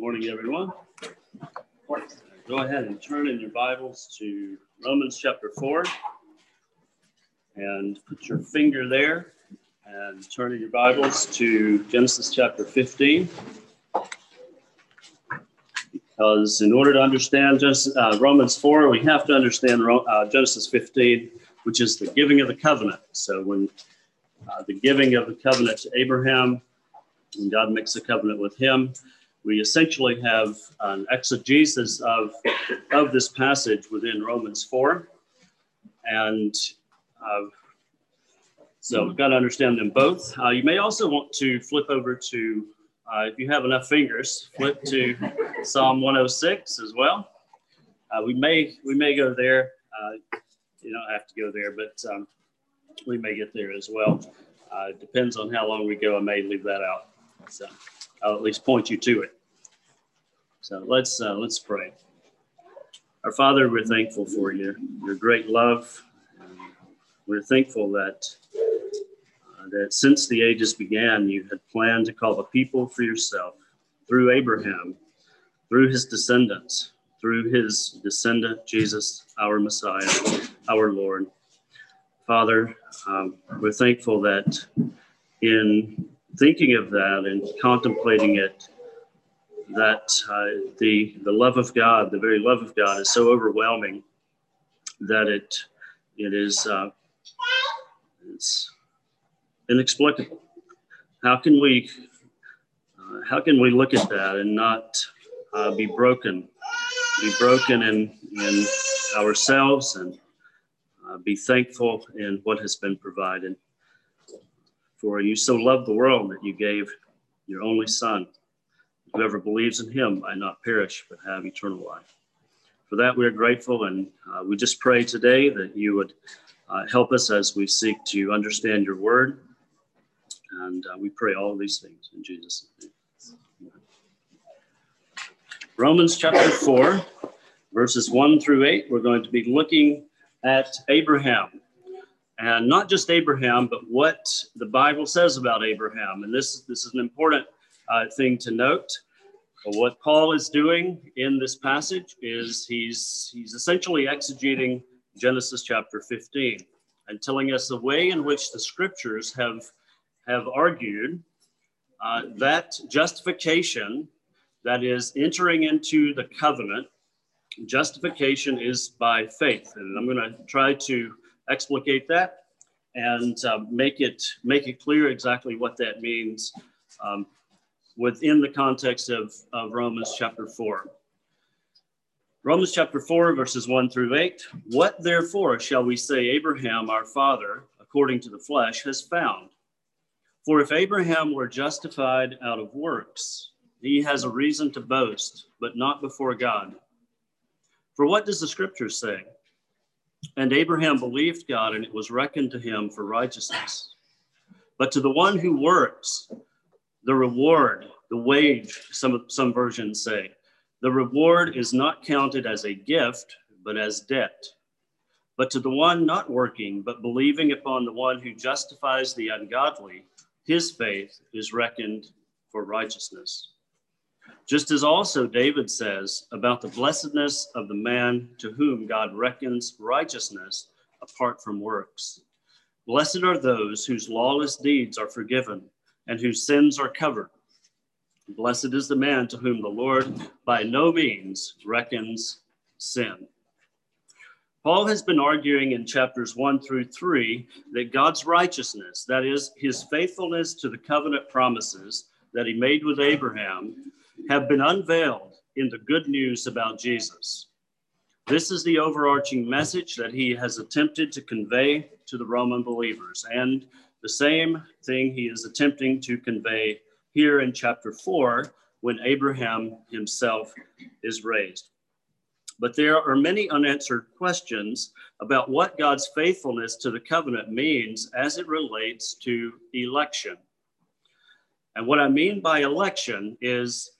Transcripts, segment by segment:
Morning, everyone. Go ahead and turn in your Bibles to Romans chapter 4 and put your finger there and turn in your Bibles to Genesis chapter 15. Because in order to understand Genesis, uh, Romans 4, we have to understand uh, Genesis 15, which is the giving of the covenant. So when uh, the giving of the covenant to Abraham, and God makes a covenant with him, we essentially have an exegesis of, of this passage within Romans 4. And uh, so we've got to understand them both. Uh, you may also want to flip over to, uh, if you have enough fingers, flip to Psalm 106 as well. Uh, we may we may go there. Uh, you don't have to go there, but um, we may get there as well. Uh, depends on how long we go. I may leave that out. So I'll at least point you to it. So let's uh, let's pray. Our Father, we're thankful for your your great love. We're thankful that uh, that since the ages began, you had planned to call the people for yourself through Abraham, through his descendants, through his descendant Jesus, our Messiah, our Lord. Father, um, we're thankful that in thinking of that and contemplating it, that uh, the the love of God, the very love of God, is so overwhelming that it it is uh, it's inexplicable. How can we uh, how can we look at that and not uh, be broken, be broken in in ourselves and uh, be thankful in what has been provided? For you so loved the world that you gave your only Son. Whoever believes in him might not perish, but have eternal life. For that, we are grateful, and uh, we just pray today that you would uh, help us as we seek to understand your word. And uh, we pray all these things in Jesus' name. Romans chapter 4, verses 1 through 8, we're going to be looking at Abraham and not just Abraham, but what the Bible says about Abraham. And this, this is an important uh, thing to note. What Paul is doing in this passage is he's, he's essentially exegeting Genesis chapter 15 and telling us the way in which the scriptures have, have argued uh, that justification, that is entering into the covenant, justification is by faith. And I'm going to try to explicate that and uh, make it make it clear exactly what that means um, within the context of, of Romans chapter 4. Romans chapter 4, verses 1 through 8. What therefore shall we say Abraham our father, according to the flesh, has found? For if Abraham were justified out of works, he has a reason to boast, but not before God. For what does the scripture say? And Abraham believed God, and it was reckoned to him for righteousness. But to the one who works, the reward, the wage, some, some versions say, the reward is not counted as a gift, but as debt. But to the one not working, but believing upon the one who justifies the ungodly, his faith is reckoned for righteousness. Just as also David says about the blessedness of the man to whom God reckons righteousness apart from works. Blessed are those whose lawless deeds are forgiven and whose sins are covered. Blessed is the man to whom the Lord by no means reckons sin. Paul has been arguing in chapters one through three that God's righteousness, that is, his faithfulness to the covenant promises that he made with Abraham, have been unveiled in the good news about Jesus. This is the overarching message that he has attempted to convey to the Roman believers, and the same thing he is attempting to convey here in chapter 4 when Abraham himself is raised. But there are many unanswered questions about what God's faithfulness to the covenant means as it relates to election. And what I mean by election is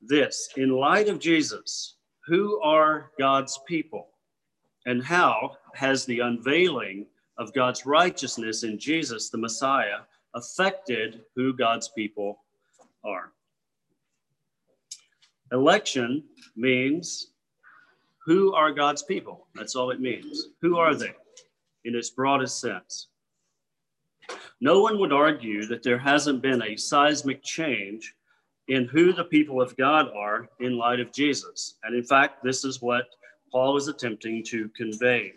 this in light of Jesus, who are God's people? And how has the unveiling of God's righteousness in Jesus, the Messiah, affected who God's people are? Election means who are God's people? That's all it means. Who are they in its broadest sense? No one would argue that there hasn't been a seismic change in who the people of God are in light of Jesus. And in fact, this is what Paul is attempting to convey.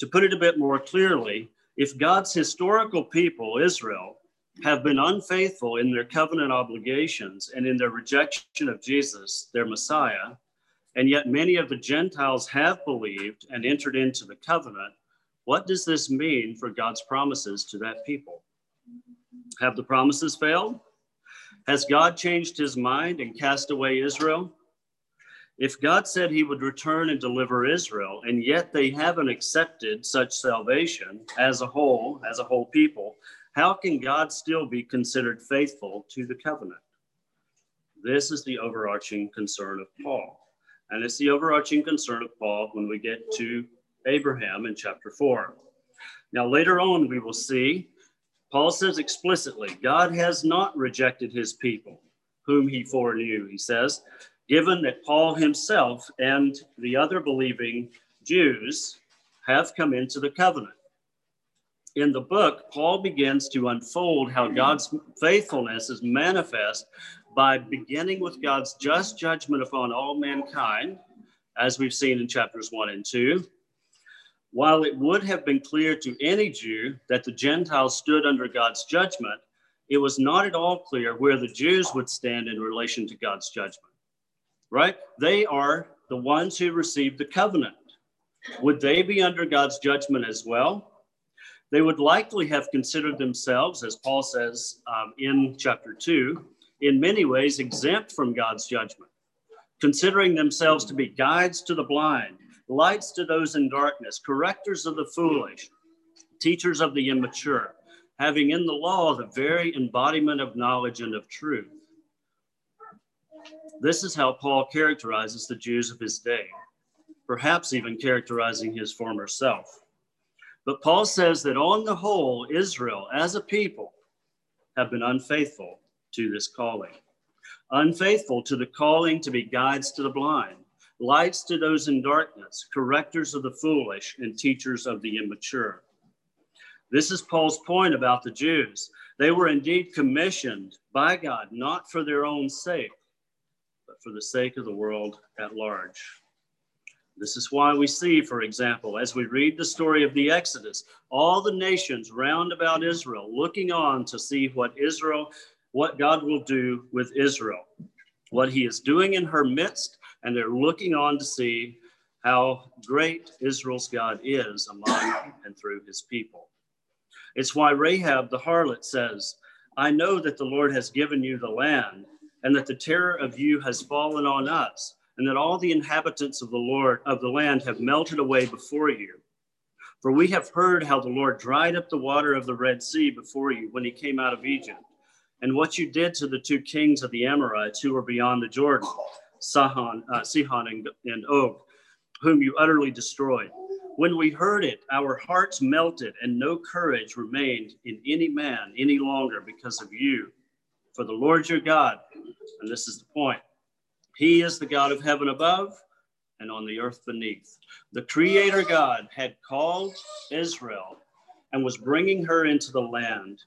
To put it a bit more clearly, if God's historical people, Israel, have been unfaithful in their covenant obligations and in their rejection of Jesus, their Messiah, and yet many of the Gentiles have believed and entered into the covenant, what does this mean for God's promises to that people? Have the promises failed? Has God changed his mind and cast away Israel? If God said he would return and deliver Israel, and yet they haven't accepted such salvation as a whole, as a whole people, how can God still be considered faithful to the covenant? This is the overarching concern of Paul. And it's the overarching concern of Paul when we get to Abraham in chapter 4. Now, later on, we will see Paul says explicitly God has not rejected his people, whom he foreknew, he says, given that Paul himself and the other believing Jews have come into the covenant in the book, Paul begins to unfold how God's faithfulness is manifest by beginning with God's just judgment upon all mankind, as we've seen in chapters one and two. While it would have been clear to any Jew that the Gentiles stood under God's judgment, it was not at all clear where the Jews would stand in relation to God's judgment. Right? They are the ones who received the covenant. Would they be under God's judgment as well? They would likely have considered themselves, as Paul says um, in chapter 2, in many ways exempt from God's judgment, considering themselves to be guides to the blind, lights to those in darkness, correctors of the foolish, teachers of the immature, having in the law the very embodiment of knowledge and of truth. This is how Paul characterizes the Jews of his day, perhaps even characterizing his former self. But Paul says that on the whole, Israel as a people have been unfaithful to this calling, unfaithful to the calling to be guides to the blind, lights to those in darkness, correctors of the foolish, and teachers of the immature. This is Paul's point about the Jews. They were indeed commissioned by God, not for their own sake, but for the sake of the world at large. This is why we see, for example, as we read the story of the Exodus, all the nations round about Israel looking on to see what Israel, what God will do with Israel, what he is doing in her midst, and they're looking on to see how great Israel's God is among and through his people. It's why Rahab the harlot says, I know that the Lord has given you the land, and that the terror of you has fallen on us and that all the inhabitants of the Lord of the land have melted away before you. For we have heard how the Lord dried up the water of the Red Sea before you when he came out of Egypt, and what you did to the two kings of the Amorites who were beyond the Jordan, Sihon, uh, Sihon and, and Og, whom you utterly destroyed. When we heard it, our hearts melted, and no courage remained in any man any longer because of you. For the Lord your God, and this is the point, he is the God of heaven above and on the earth beneath. The Creator God had called Israel and was bringing her into the land,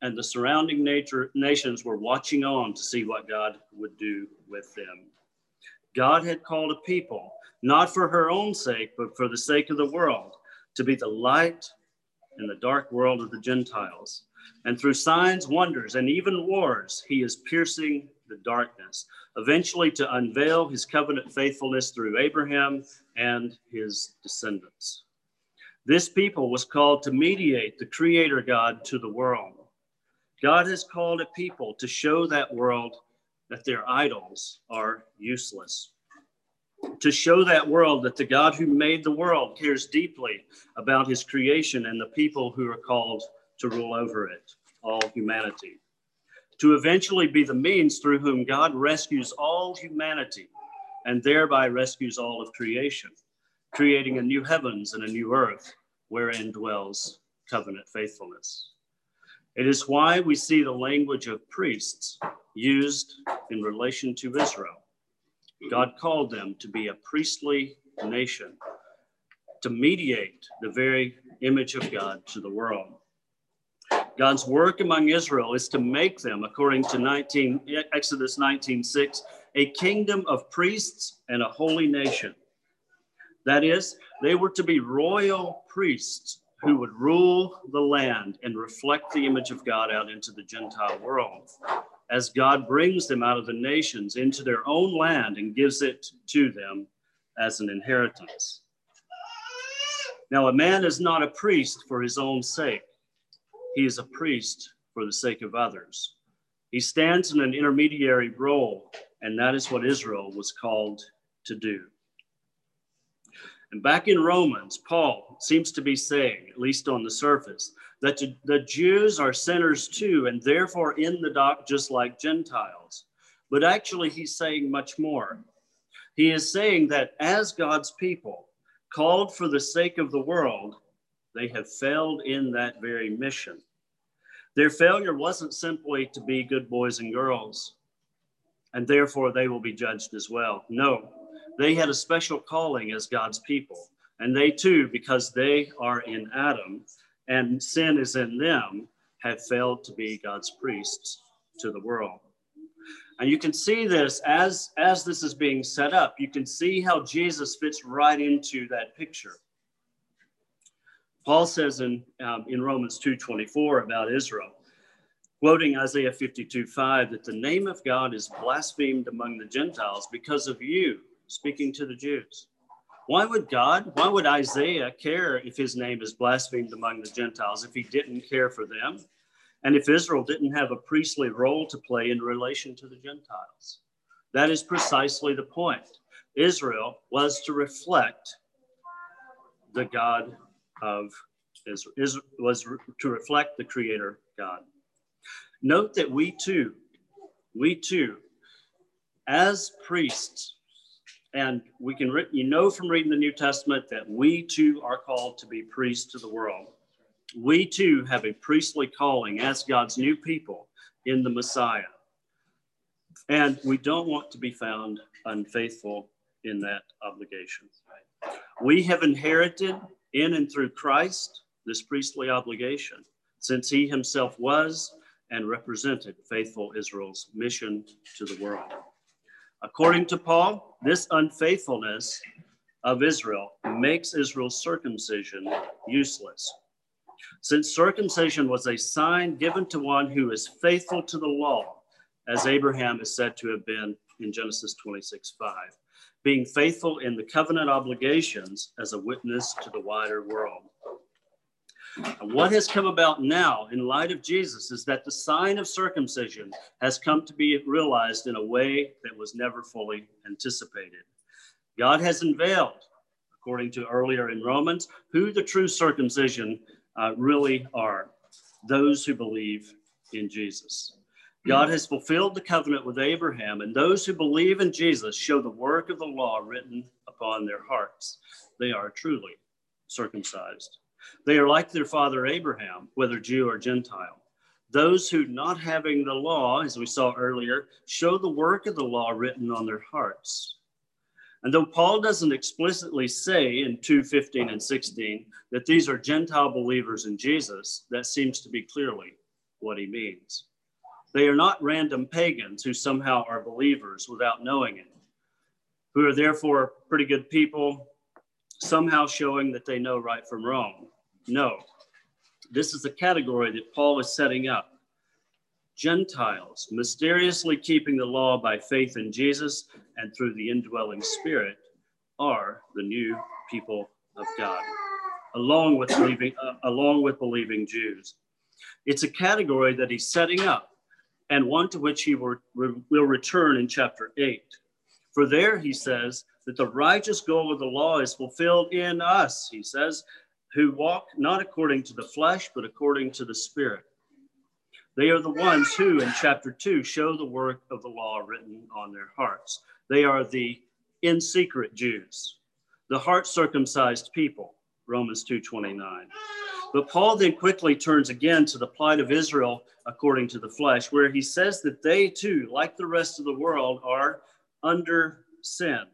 and the surrounding nature, nations were watching on to see what God would do with them. God had called a people, not for her own sake, but for the sake of the world, to be the light in the dark world of the Gentiles. And through signs, wonders, and even wars, he is piercing the darkness, eventually to unveil his covenant faithfulness through Abraham and his descendants. This people was called to mediate the Creator God to the world. God has called a people to show that world that their idols are useless. To show that world that the God who made the world cares deeply about his creation and the people who are called to rule over it, all humanity to eventually be the means through whom God rescues all humanity and thereby rescues all of creation, creating a new heavens and a new earth wherein dwells covenant faithfulness. It is why we see the language of priests used in relation to Israel. God called them to be a priestly nation, to mediate the very image of God to the world. God's work among Israel is to make them, according to 19, Exodus 19:6, a kingdom of priests and a holy nation. That is, they were to be royal priests who would rule the land and reflect the image of God out into the Gentile world. As God brings them out of the nations into their own land and gives it to them as an inheritance. Now, a man is not a priest for his own sake, he is a priest for the sake of others. He stands in an intermediary role, and that is what Israel was called to do. And back in Romans, Paul seems to be saying, at least on the surface, that the Jews are sinners too, and therefore in the dock just like Gentiles. But actually, he's saying much more. He is saying that as God's people, called for the sake of the world, they have failed in that very mission. Their failure wasn't simply to be good boys and girls, and therefore they will be judged as well. No, they had a special calling as God's people. And they too, because they are in Adam and sin is in them, have failed to be God's priests to the world. And you can see this as, as this is being set up, you can see how Jesus fits right into that picture. Paul says in, um, in Romans 2.24 about Israel, quoting Isaiah 52, 5, that the name of God is blasphemed among the Gentiles because of you, speaking to the Jews. Why would God, why would Isaiah care if his name is blasphemed among the Gentiles if he didn't care for them? And if Israel didn't have a priestly role to play in relation to the Gentiles? That is precisely the point. Israel was to reflect the God of Israel, was to reflect the Creator God. Note that we too, we too, as priests, and we can, re- you know from reading the New Testament that we too are called to be priests to the world. We too have a priestly calling as God's new people in the Messiah. And we don't want to be found unfaithful in that obligation. We have inherited in and through Christ this priestly obligation, since he himself was and represented faithful Israel's mission to the world. According to Paul, this unfaithfulness of Israel makes Israel's circumcision useless. Since circumcision was a sign given to one who is faithful to the law, as Abraham is said to have been in Genesis 26 5, being faithful in the covenant obligations as a witness to the wider world. What has come about now in light of Jesus is that the sign of circumcision has come to be realized in a way that was never fully anticipated. God has unveiled, according to earlier in Romans, who the true circumcision uh, really are those who believe in Jesus. God has fulfilled the covenant with Abraham, and those who believe in Jesus show the work of the law written upon their hearts. They are truly circumcised. They are like their father Abraham, whether Jew or Gentile. Those who, not having the law, as we saw earlier, show the work of the law written on their hearts. And though Paul doesn't explicitly say in 2:15 and 16 that these are Gentile believers in Jesus, that seems to be clearly what he means. They are not random pagans who somehow are believers without knowing it, who are therefore pretty good people, somehow showing that they know right from wrong. No, this is a category that Paul is setting up. Gentiles, mysteriously keeping the law by faith in Jesus and through the indwelling spirit, are the new people of God, along with believing, uh, along with believing Jews. It's a category that he's setting up and one to which he will, return in chapter 8. For there he says that the righteous goal of the law is fulfilled in us, he says, who walk not according to the flesh, but according to the Spirit. They are the ones who, in chapter 2, show the work of the law written on their hearts. They are the in secret Jews, the heart circumcised people, Romans 2:29. But Paul then quickly turns again to the plight of Israel according to the flesh, where he says that they too, like the rest of the world, are under sin.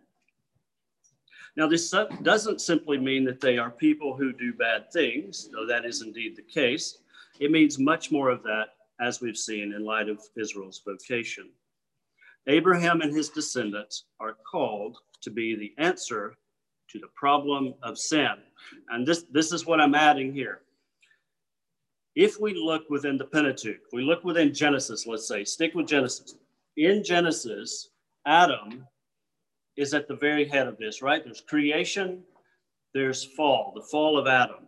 Now, this doesn't simply mean that they are people who do bad things, though that is indeed the case. It means much more of that, as we've seen in light of Israel's vocation. Abraham and his descendants are called to be the answer to the problem of sin. And this, this is what I'm adding here. If we look within the Pentateuch, we look within Genesis, let's say, stick with Genesis. In Genesis, Adam is at the very head of this, right? There's creation, there's fall, the fall of Adam.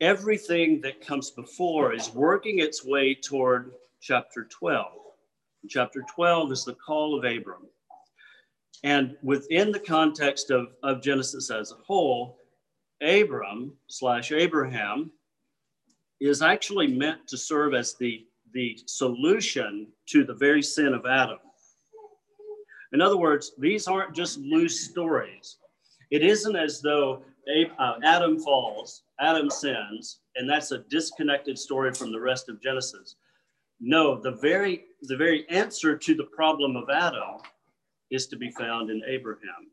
Everything that comes before is working its way toward chapter 12. Chapter 12 is the call of Abram. And within the context of, of Genesis as a whole, Abram slash Abraham is actually meant to serve as the, the solution to the very sin of Adam. In other words, these aren't just loose stories. It isn't as though uh, Adam falls, Adam sins, and that's a disconnected story from the rest of Genesis. No, the very the very answer to the problem of Adam is to be found in Abraham.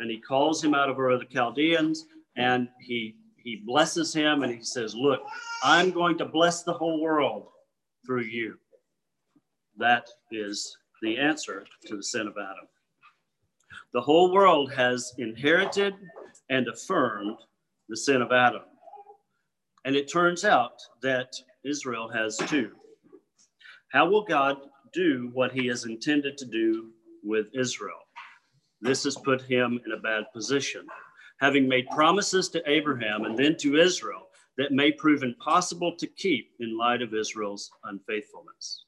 And he calls him out of Ur of the Chaldeans and he he blesses him and he says, Look, I'm going to bless the whole world through you. That is the answer to the sin of Adam. The whole world has inherited and affirmed the sin of Adam. And it turns out that Israel has too. How will God do what he has intended to do with Israel? This has put him in a bad position. Having made promises to Abraham and then to Israel that may prove impossible to keep in light of Israel's unfaithfulness.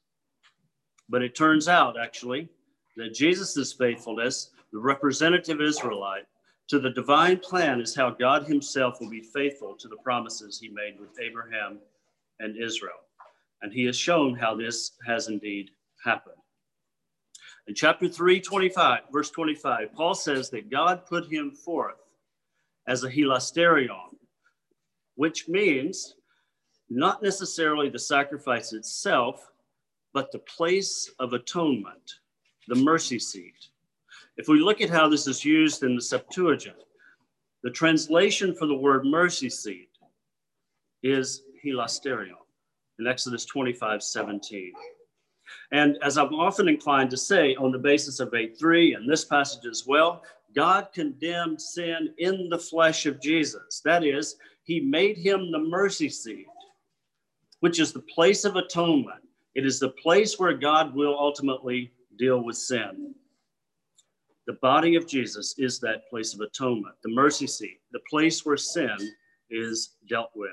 But it turns out, actually, that Jesus' faithfulness, the representative Israelite, to the divine plan is how God himself will be faithful to the promises he made with Abraham and Israel. And he has shown how this has indeed happened. In chapter 3, 25, verse 25, Paul says that God put him forth as a hilasterion, which means not necessarily the sacrifice itself, but the place of atonement, the mercy seat. If we look at how this is used in the Septuagint, the translation for the word mercy seat is hilasterion in Exodus 25 17. And as I'm often inclined to say, on the basis of 8 3 and this passage as well, God condemned sin in the flesh of Jesus. That is, he made him the mercy seat, which is the place of atonement it is the place where God will ultimately deal with sin. The body of Jesus is that place of atonement, the mercy seat, the place where sin is dealt with.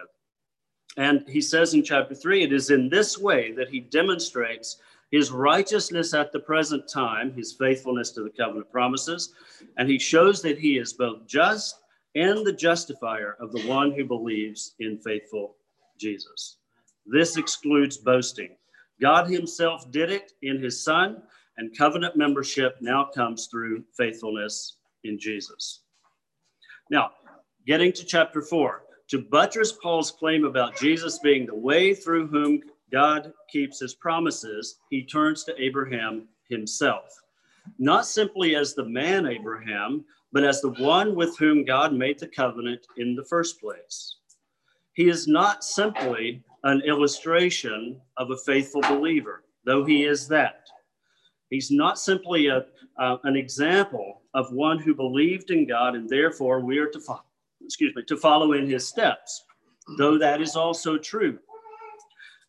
And he says in chapter three, it is in this way that he demonstrates his righteousness at the present time, his faithfulness to the covenant promises, and he shows that he is both just and the justifier of the one who believes in faithful Jesus. This excludes boasting. God Himself did it in His Son, and covenant membership now comes through faithfulness in Jesus. Now, getting to chapter four, to buttress Paul's claim about Jesus being the way through whom God keeps his promises, he turns to Abraham himself, not simply as the man Abraham, but as the one with whom God made the covenant in the first place. He is not simply an illustration of a faithful believer, though he is that. He's not simply a, uh, an example of one who believed in God, and therefore we are to follow, excuse me, to follow in his steps, though that is also true.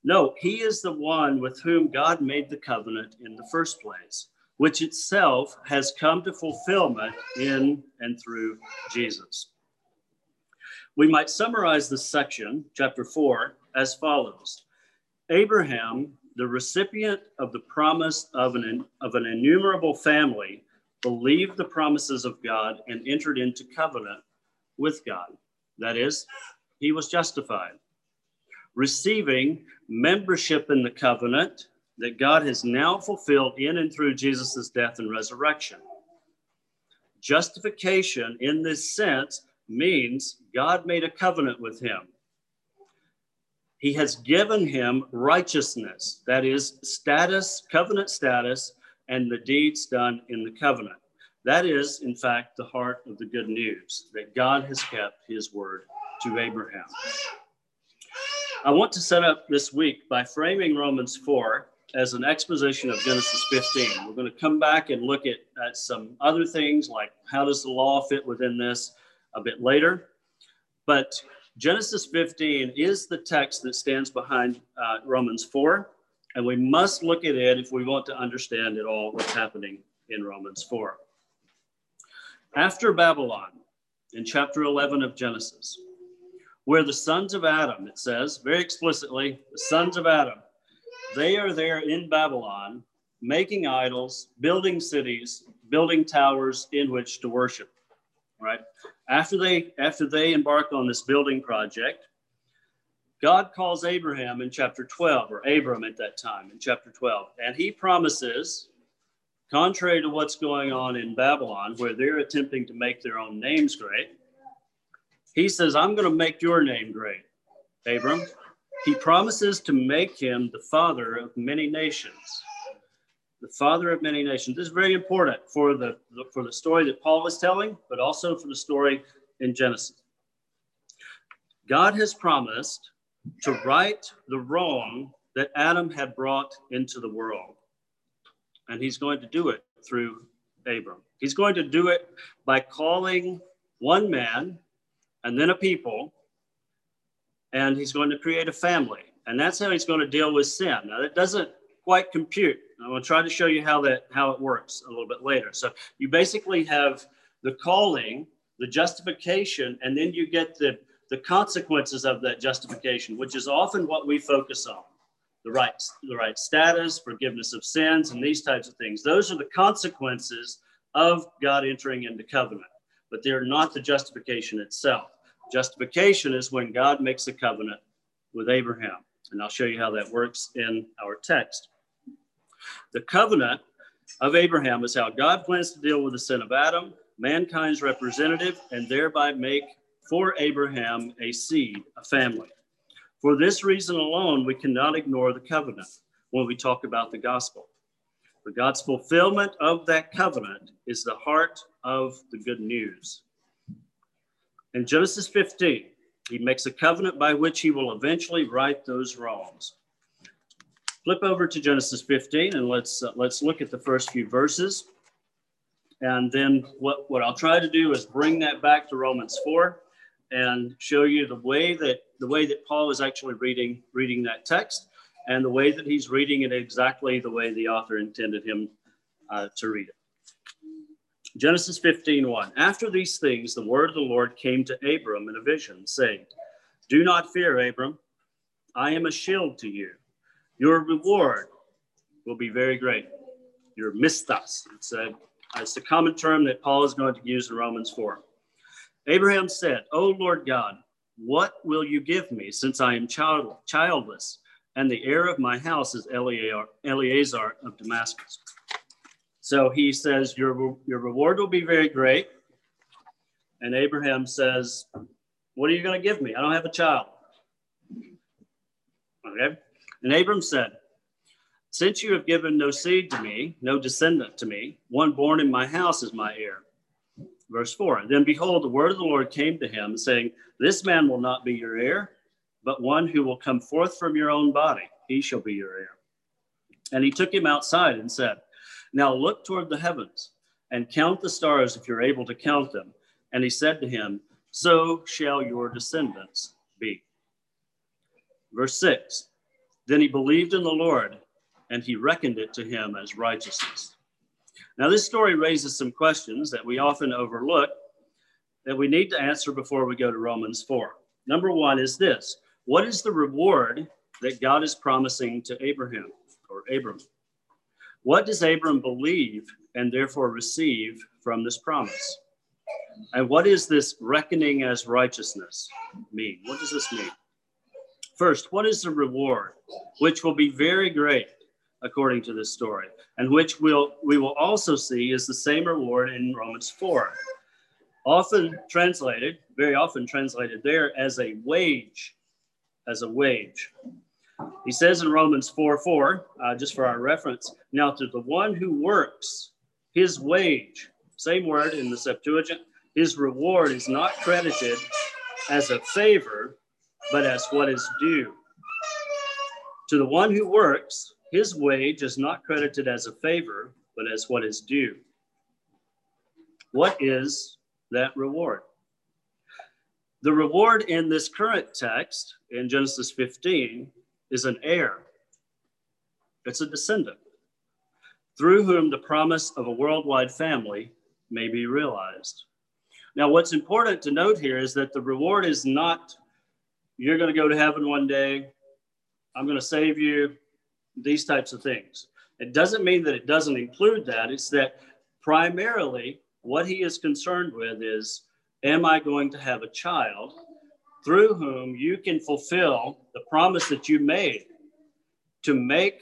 No, he is the one with whom God made the covenant in the first place, which itself has come to fulfillment in and through Jesus. We might summarize this section, chapter 4, as follows Abraham, the recipient of the promise of an, of an innumerable family, believed the promises of God and entered into covenant with God. That is, he was justified, receiving membership in the covenant that God has now fulfilled in and through Jesus' death and resurrection. Justification in this sense means God made a covenant with him. He has given him righteousness, that is, status, covenant status, and the deeds done in the covenant. That is, in fact, the heart of the good news that God has kept his word to Abraham. I want to set up this week by framing Romans 4 as an exposition of Genesis 15. We're going to come back and look at, at some other things like how does the law fit within this a bit later. But Genesis 15 is the text that stands behind uh, Romans 4, and we must look at it if we want to understand at all what's happening in Romans 4. After Babylon, in chapter 11 of Genesis, where the sons of Adam, it says very explicitly, the sons of Adam, they are there in Babylon making idols, building cities, building towers in which to worship. Right? After they after they embark on this building project, God calls Abraham in chapter 12, or Abram at that time in chapter 12, and he promises, contrary to what's going on in Babylon, where they're attempting to make their own names great, he says, I'm going to make your name great, Abram. He promises to make him the father of many nations. The father of many nations. This is very important for the, for the story that Paul is telling, but also for the story in Genesis. God has promised to right the wrong that Adam had brought into the world. And he's going to do it through Abram. He's going to do it by calling one man and then a people and he's going to create a family. And that's how he's going to deal with sin. Now, that doesn't quite compute. I'm going to try to show you how that how it works a little bit later. So you basically have the calling, the justification, and then you get the the consequences of that justification, which is often what we focus on. The right, the right status, forgiveness of sins, and these types of things. Those are the consequences of God entering into covenant, but they're not the justification itself. Justification is when God makes a covenant with Abraham. And I'll show you how that works in our text. The covenant of Abraham is how God plans to deal with the sin of Adam, mankind's representative, and thereby make for Abraham a seed, a family. For this reason alone, we cannot ignore the covenant when we talk about the gospel. For God's fulfillment of that covenant is the heart of the good news. In Genesis 15, he makes a covenant by which he will eventually right those wrongs. Flip over to Genesis 15 and let's uh, let's look at the first few verses. And then what, what I'll try to do is bring that back to Romans 4 and show you the way that the way that Paul is actually reading reading that text and the way that he's reading it exactly the way the author intended him uh, to read it. Genesis 15, 1. After these things, the word of the Lord came to Abram in a vision, saying, Do not fear, Abram. I am a shield to you. Your reward will be very great. Your misthos. It's a, it's a common term that Paul is going to use in Romans 4. Abraham said, O Lord God, what will you give me since I am child, childless, and the heir of my house is Eleazar of Damascus? So he says, your, your reward will be very great. And Abraham says, What are you going to give me? I don't have a child. Okay. And Abram said, Since you have given no seed to me, no descendant to me, one born in my house is my heir. Verse 4 And then behold, the word of the Lord came to him, saying, This man will not be your heir, but one who will come forth from your own body, he shall be your heir. And he took him outside and said, now look toward the heavens and count the stars if you're able to count them. And he said to him, So shall your descendants be. Verse 6 Then he believed in the Lord, and he reckoned it to him as righteousness. Now, this story raises some questions that we often overlook that we need to answer before we go to Romans 4. Number one is this What is the reward that God is promising to Abraham or Abram? What does Abram believe and therefore receive from this promise? And what is this reckoning as righteousness mean? What does this mean? First, what is the reward, which will be very great according to this story, and which we'll, we will also see is the same reward in Romans 4. Often translated, very often translated there as a wage, as a wage. He says in Romans 4 4, uh, just for our reference, now to the one who works, his wage, same word in the Septuagint, his reward is not credited as a favor, but as what is due. To the one who works, his wage is not credited as a favor, but as what is due. What is that reward? The reward in this current text in Genesis 15 is an heir, it's a descendant through whom the promise of a worldwide family may be realized. Now, what's important to note here is that the reward is not you're going to go to heaven one day, I'm going to save you, these types of things. It doesn't mean that it doesn't include that. It's that primarily what he is concerned with is Am I going to have a child through whom you can fulfill the promise that you made to make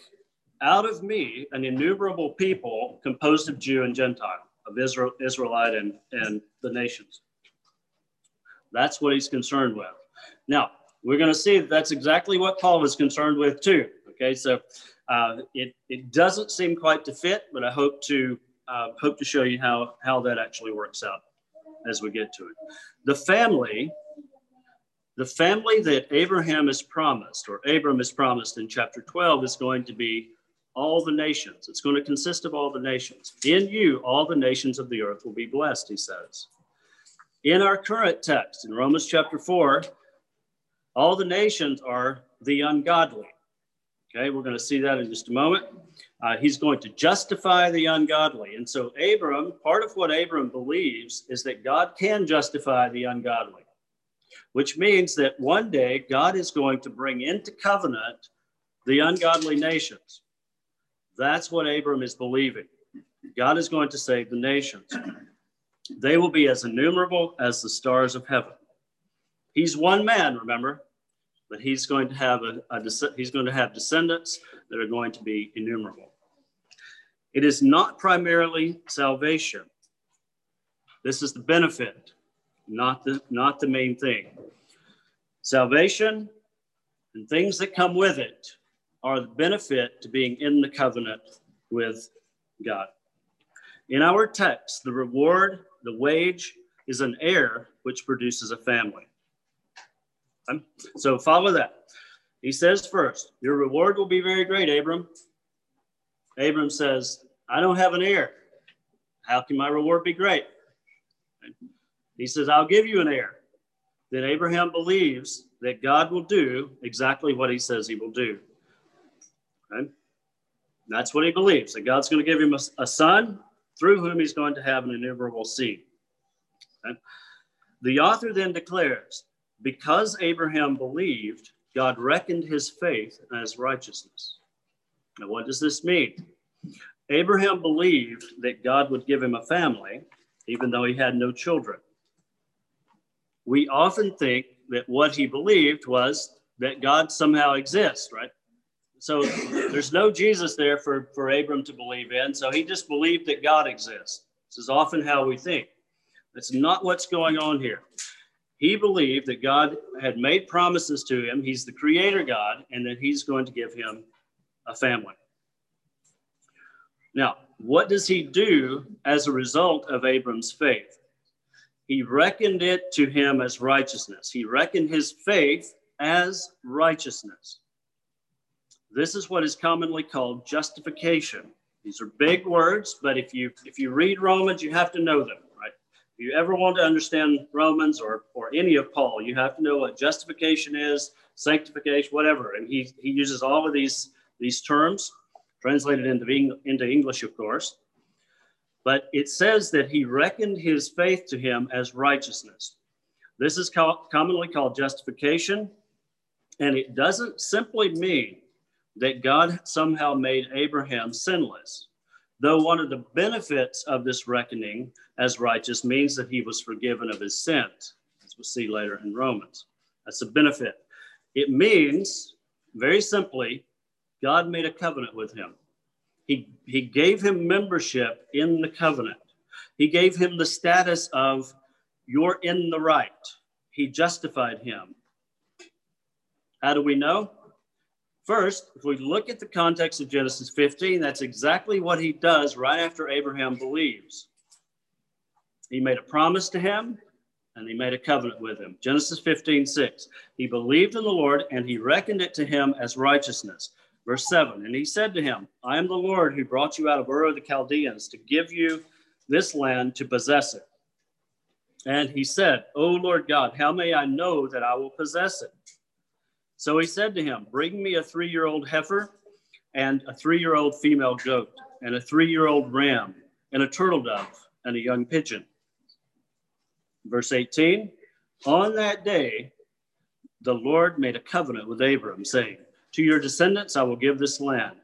out of me an innumerable people composed of Jew and Gentile, of Israel, Israelite and, and the nations? That's what he's concerned with. Now, we're going to see that that's exactly what Paul was concerned with too. Okay, so uh, it, it doesn't seem quite to fit, but I hope to uh, hope to show you how, how that actually works out as we get to it. The family, the family that Abraham is promised, or Abram is promised in chapter 12, is going to be all the nations. It's going to consist of all the nations. In you, all the nations of the earth will be blessed, he says. In our current text, in Romans chapter 4, all the nations are the ungodly. Okay, we're going to see that in just a moment. Uh, he's going to justify the ungodly. And so, Abram, part of what Abram believes is that God can justify the ungodly, which means that one day God is going to bring into covenant the ungodly nations. That's what Abram is believing. God is going to save the nations. They will be as innumerable as the stars of heaven. He's one man, remember, but he's going to have a, a he's going to have descendants that are going to be innumerable. It is not primarily salvation. This is the benefit, not the, not the main thing. Salvation and things that come with it are the benefit to being in the covenant with God. In our text, the reward, the wage, is an heir which produces a family. Um, so follow that. He says first, Your reward will be very great, Abram. Abram says, I don't have an heir. How can my reward be great? He says, I'll give you an heir. Then Abraham believes that God will do exactly what he says he will do. Okay? That's what he believes, that God's going to give him a, a son through whom he's going to have an innumerable seed. Okay? The author then declares, because Abraham believed, God reckoned his faith as righteousness. Now, what does this mean? Abraham believed that God would give him a family, even though he had no children. We often think that what he believed was that God somehow exists, right? So there's no Jesus there for, for Abram to believe in. So he just believed that God exists. This is often how we think. That's not what's going on here. He believed that God had made promises to him. He's the creator God, and that he's going to give him a family. Now, what does he do as a result of Abram's faith? He reckoned it to him as righteousness. He reckoned his faith as righteousness. This is what is commonly called justification. These are big words, but if you if you read Romans, you have to know them, right? If you ever want to understand Romans or or any of Paul, you have to know what justification is, sanctification, whatever. And he he uses all of these these terms translated into, into English, of course. But it says that he reckoned his faith to him as righteousness. This is commonly called justification. And it doesn't simply mean that God somehow made Abraham sinless, though one of the benefits of this reckoning as righteous means that he was forgiven of his sins, as we'll see later in Romans. That's a benefit. It means, very simply, God made a covenant with him. He, he gave him membership in the covenant. He gave him the status of, you're in the right. He justified him. How do we know? First, if we look at the context of Genesis 15, that's exactly what he does right after Abraham believes. He made a promise to him and he made a covenant with him. Genesis 15, 6. He believed in the Lord and he reckoned it to him as righteousness. Verse 7 And he said to him, I am the Lord who brought you out of Ur of the Chaldeans to give you this land to possess it. And he said, O Lord God, how may I know that I will possess it? So he said to him, Bring me a three year old heifer and a three year old female goat and a three year old ram and a turtle dove and a young pigeon. Verse 18 On that day, the Lord made a covenant with Abram, saying, To your descendants I will give this land,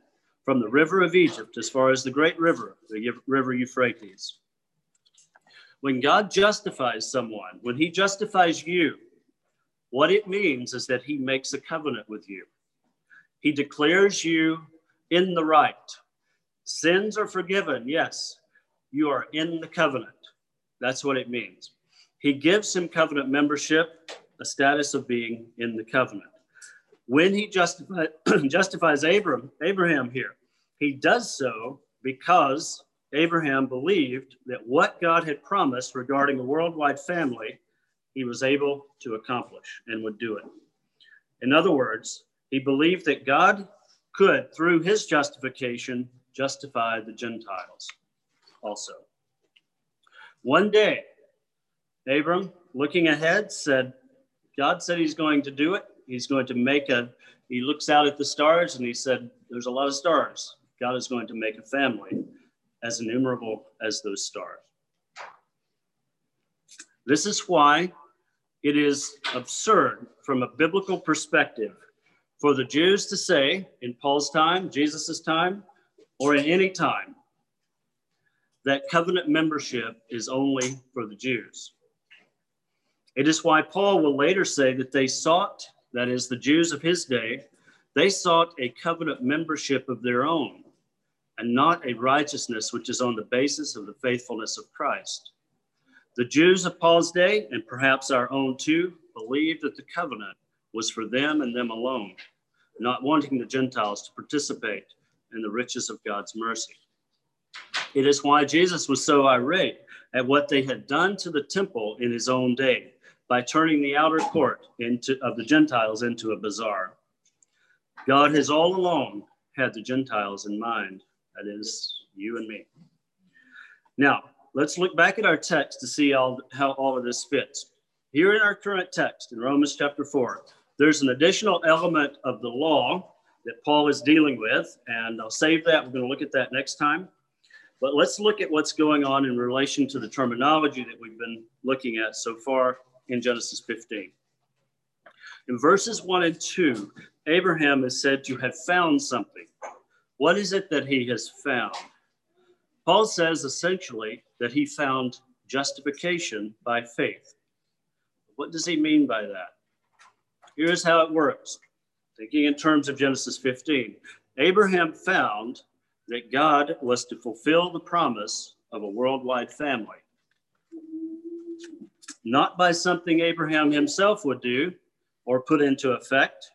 from the river of Egypt as far as the great river, the river Euphrates. When God justifies someone, when he justifies you, what it means is that he makes a covenant with you. He declares you in the right. Sins are forgiven, yes. You are in the covenant. That's what it means. He gives him covenant membership, a status of being in the covenant. When he justify, justifies Abram, Abraham here, he does so because Abraham believed that what God had promised regarding a worldwide family, he was able to accomplish and would do it. In other words, he believed that God could, through his justification, justify the Gentiles also. One day, Abram, looking ahead, said, God said he's going to do it. He's going to make a, he looks out at the stars and he said, There's a lot of stars. God is going to make a family as innumerable as those stars. This is why it is absurd from a biblical perspective for the Jews to say in Paul's time, Jesus' time, or in any time, that covenant membership is only for the Jews. It is why Paul will later say that they sought, that is, the Jews of his day, they sought a covenant membership of their own and not a righteousness which is on the basis of the faithfulness of Christ. The Jews of Paul's day, and perhaps our own too, believed that the covenant was for them and them alone, not wanting the Gentiles to participate in the riches of God's mercy. It is why Jesus was so irate at what they had done to the temple in his own day by turning the outer court into, of the Gentiles into a bazaar. God has all along had the Gentiles in mind. That is you and me. Now, let's look back at our text to see all, how all of this fits. Here in our current text in Romans chapter 4, there's an additional element of the law that Paul is dealing with, and I'll save that. We're going to look at that next time. But let's look at what's going on in relation to the terminology that we've been looking at so far in Genesis 15. In verses 1 and 2, Abraham is said to have found something. What is it that he has found? Paul says essentially that he found justification by faith. What does he mean by that? Here's how it works. Thinking in terms of Genesis 15, Abraham found that God was to fulfill the promise of a worldwide family. Not by something Abraham himself would do or put into effect.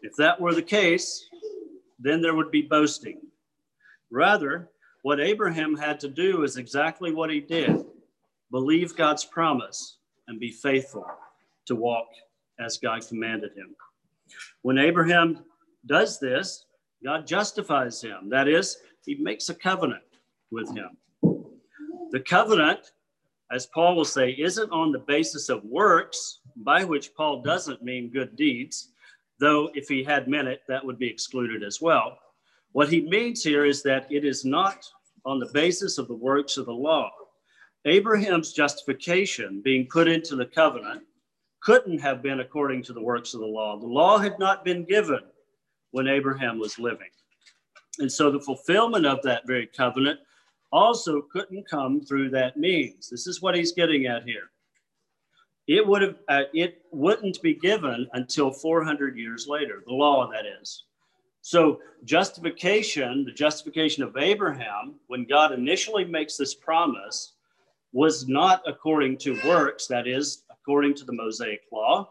If that were the case, then there would be boasting. Rather, what Abraham had to do is exactly what he did believe God's promise and be faithful to walk as God commanded him. When Abraham does this, God justifies him. That is, he makes a covenant with him. The covenant, as Paul will say, isn't on the basis of works, by which Paul doesn't mean good deeds though if he had meant it, that would be excluded as well. What he means here is that it is not on the basis of the works of the law. Abraham's justification being put into the covenant couldn't have been according to the works of the law. The law had not been given when Abraham was living. And so the fulfillment of that very covenant also couldn't come through that means. This is what he's getting at here. It would have uh, it wouldn't be given until 400 years later the law that is. So justification the justification of abraham when god initially makes this promise was not according to works that is according to the mosaic law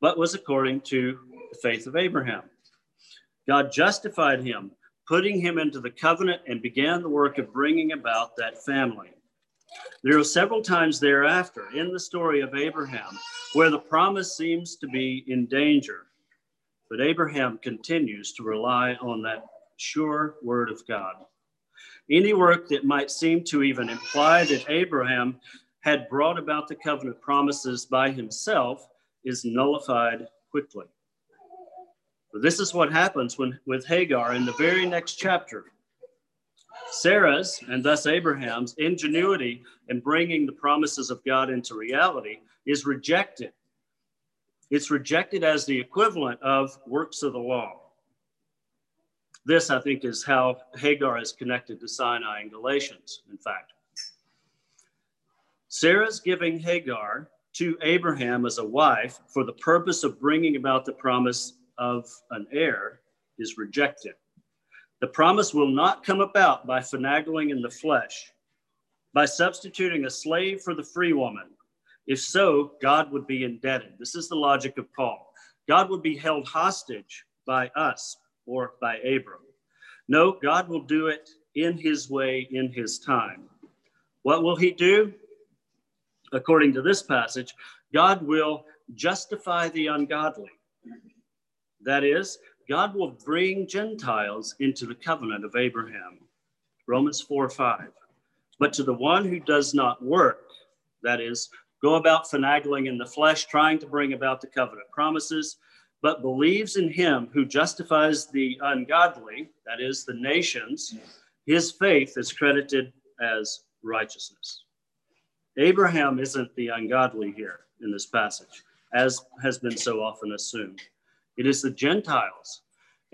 but was according to the faith of abraham. God justified him, putting him into the covenant, and began the work of bringing about that family. There are several times thereafter in the story of Abraham where the promise seems to be in danger. But Abraham continues to rely on that sure word of God. Any work that might seem to even imply that Abraham had brought about the covenant promises by himself is nullified quickly. But this is what happens when, with Hagar in the very next chapter. Sarah's, and thus Abraham's, ingenuity in bringing the promises of God into reality is rejected. It's rejected as the equivalent of works of the law. This, I think, is how Hagar is connected to Sinai and Galatians, in fact. Sarah's giving Hagar to Abraham as a wife for the purpose of bringing about the promise of an heir is rejected. The promise will not come about by finagling in the flesh, by substituting a slave for the free woman. If so, God would be indebted. This is the logic of Paul. God would be held hostage by us or by Abram. No, God will do it in his way, in his time. What will he do? According to this passage, God will justify the ungodly. That is, God will bring Gentiles into the covenant of Abraham. Romans 4 5. But to the one who does not work, that is, go about finagling in the flesh, trying to bring about the covenant promises, but believes in him who justifies the ungodly, that is, the nations, his faith is credited as righteousness. Abraham isn't the ungodly here in this passage, as has been so often assumed. It is the Gentiles.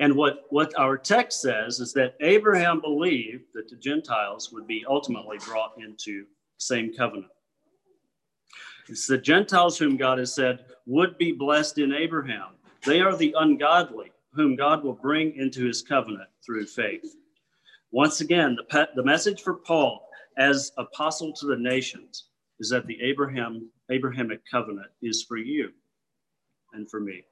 And what, what our text says is that Abraham believed that the Gentiles would be ultimately brought into the same covenant. It's the Gentiles whom God has said would be blessed in Abraham. They are the ungodly whom God will bring into his covenant through faith. Once again, the, the message for Paul as apostle to the nations is that the Abraham Abrahamic covenant is for you and for me.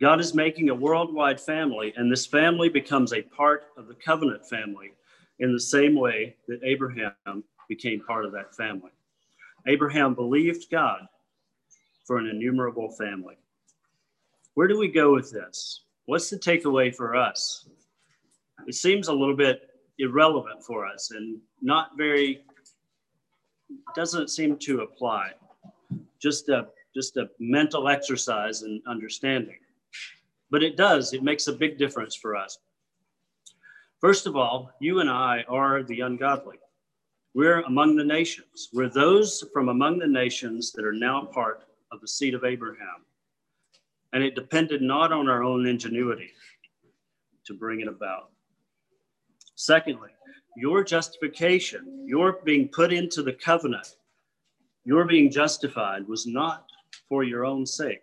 God is making a worldwide family, and this family becomes a part of the covenant family in the same way that Abraham became part of that family. Abraham believed God for an innumerable family. Where do we go with this? What's the takeaway for us? It seems a little bit irrelevant for us and not very, doesn't seem to apply. Just a, just a mental exercise and understanding but it does, it makes a big difference for us. First of all, you and I are the ungodly. We're among the nations. We're those from among the nations that are now part of the seed of Abraham. And it depended not on our own ingenuity to bring it about. Secondly, your justification, your being put into the covenant, your being justified was not for your own sake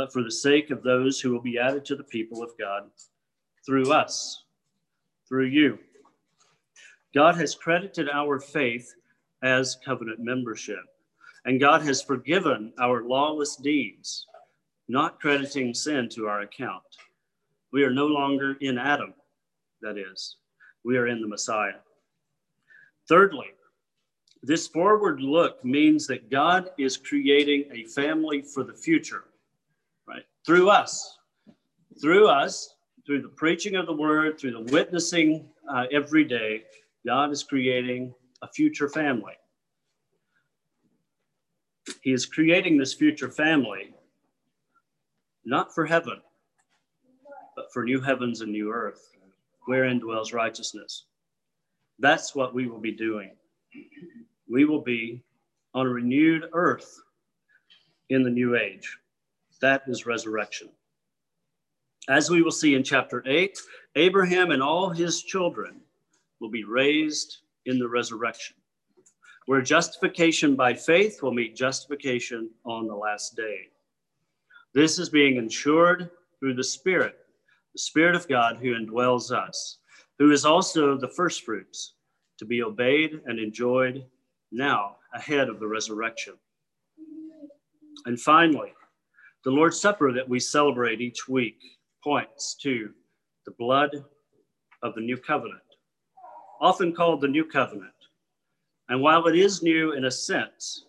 but for the sake of those who will be added to the people of God through us, through you. God has credited our faith as covenant membership, and God has forgiven our lawless deeds, not crediting sin to our account. We are no longer in Adam, that is, we are in the Messiah. Thirdly, this forward look means that God is creating a family for the future through us, through us, through the preaching of the word, through the witnessing uh, every day, God is creating a future family. He is creating this future family not for heaven, but for new heavens and new earth, wherein dwells righteousness. That's what we will be doing. We will be on a renewed earth in the new age. That is resurrection. As we will see in chapter 8, Abraham and all his children will be raised in the resurrection, where justification by faith will meet justification on the last day. This is being ensured through the Spirit, the Spirit of God who indwells us, who is also the firstfruits to be obeyed and enjoyed now ahead of the resurrection. And finally, the Lord's Supper that we celebrate each week points to the blood of the new covenant, often called the new covenant. And while it is new in a sense,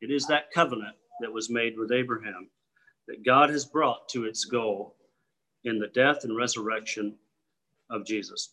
it is that covenant that was made with Abraham that God has brought to its goal in the death and resurrection of Jesus.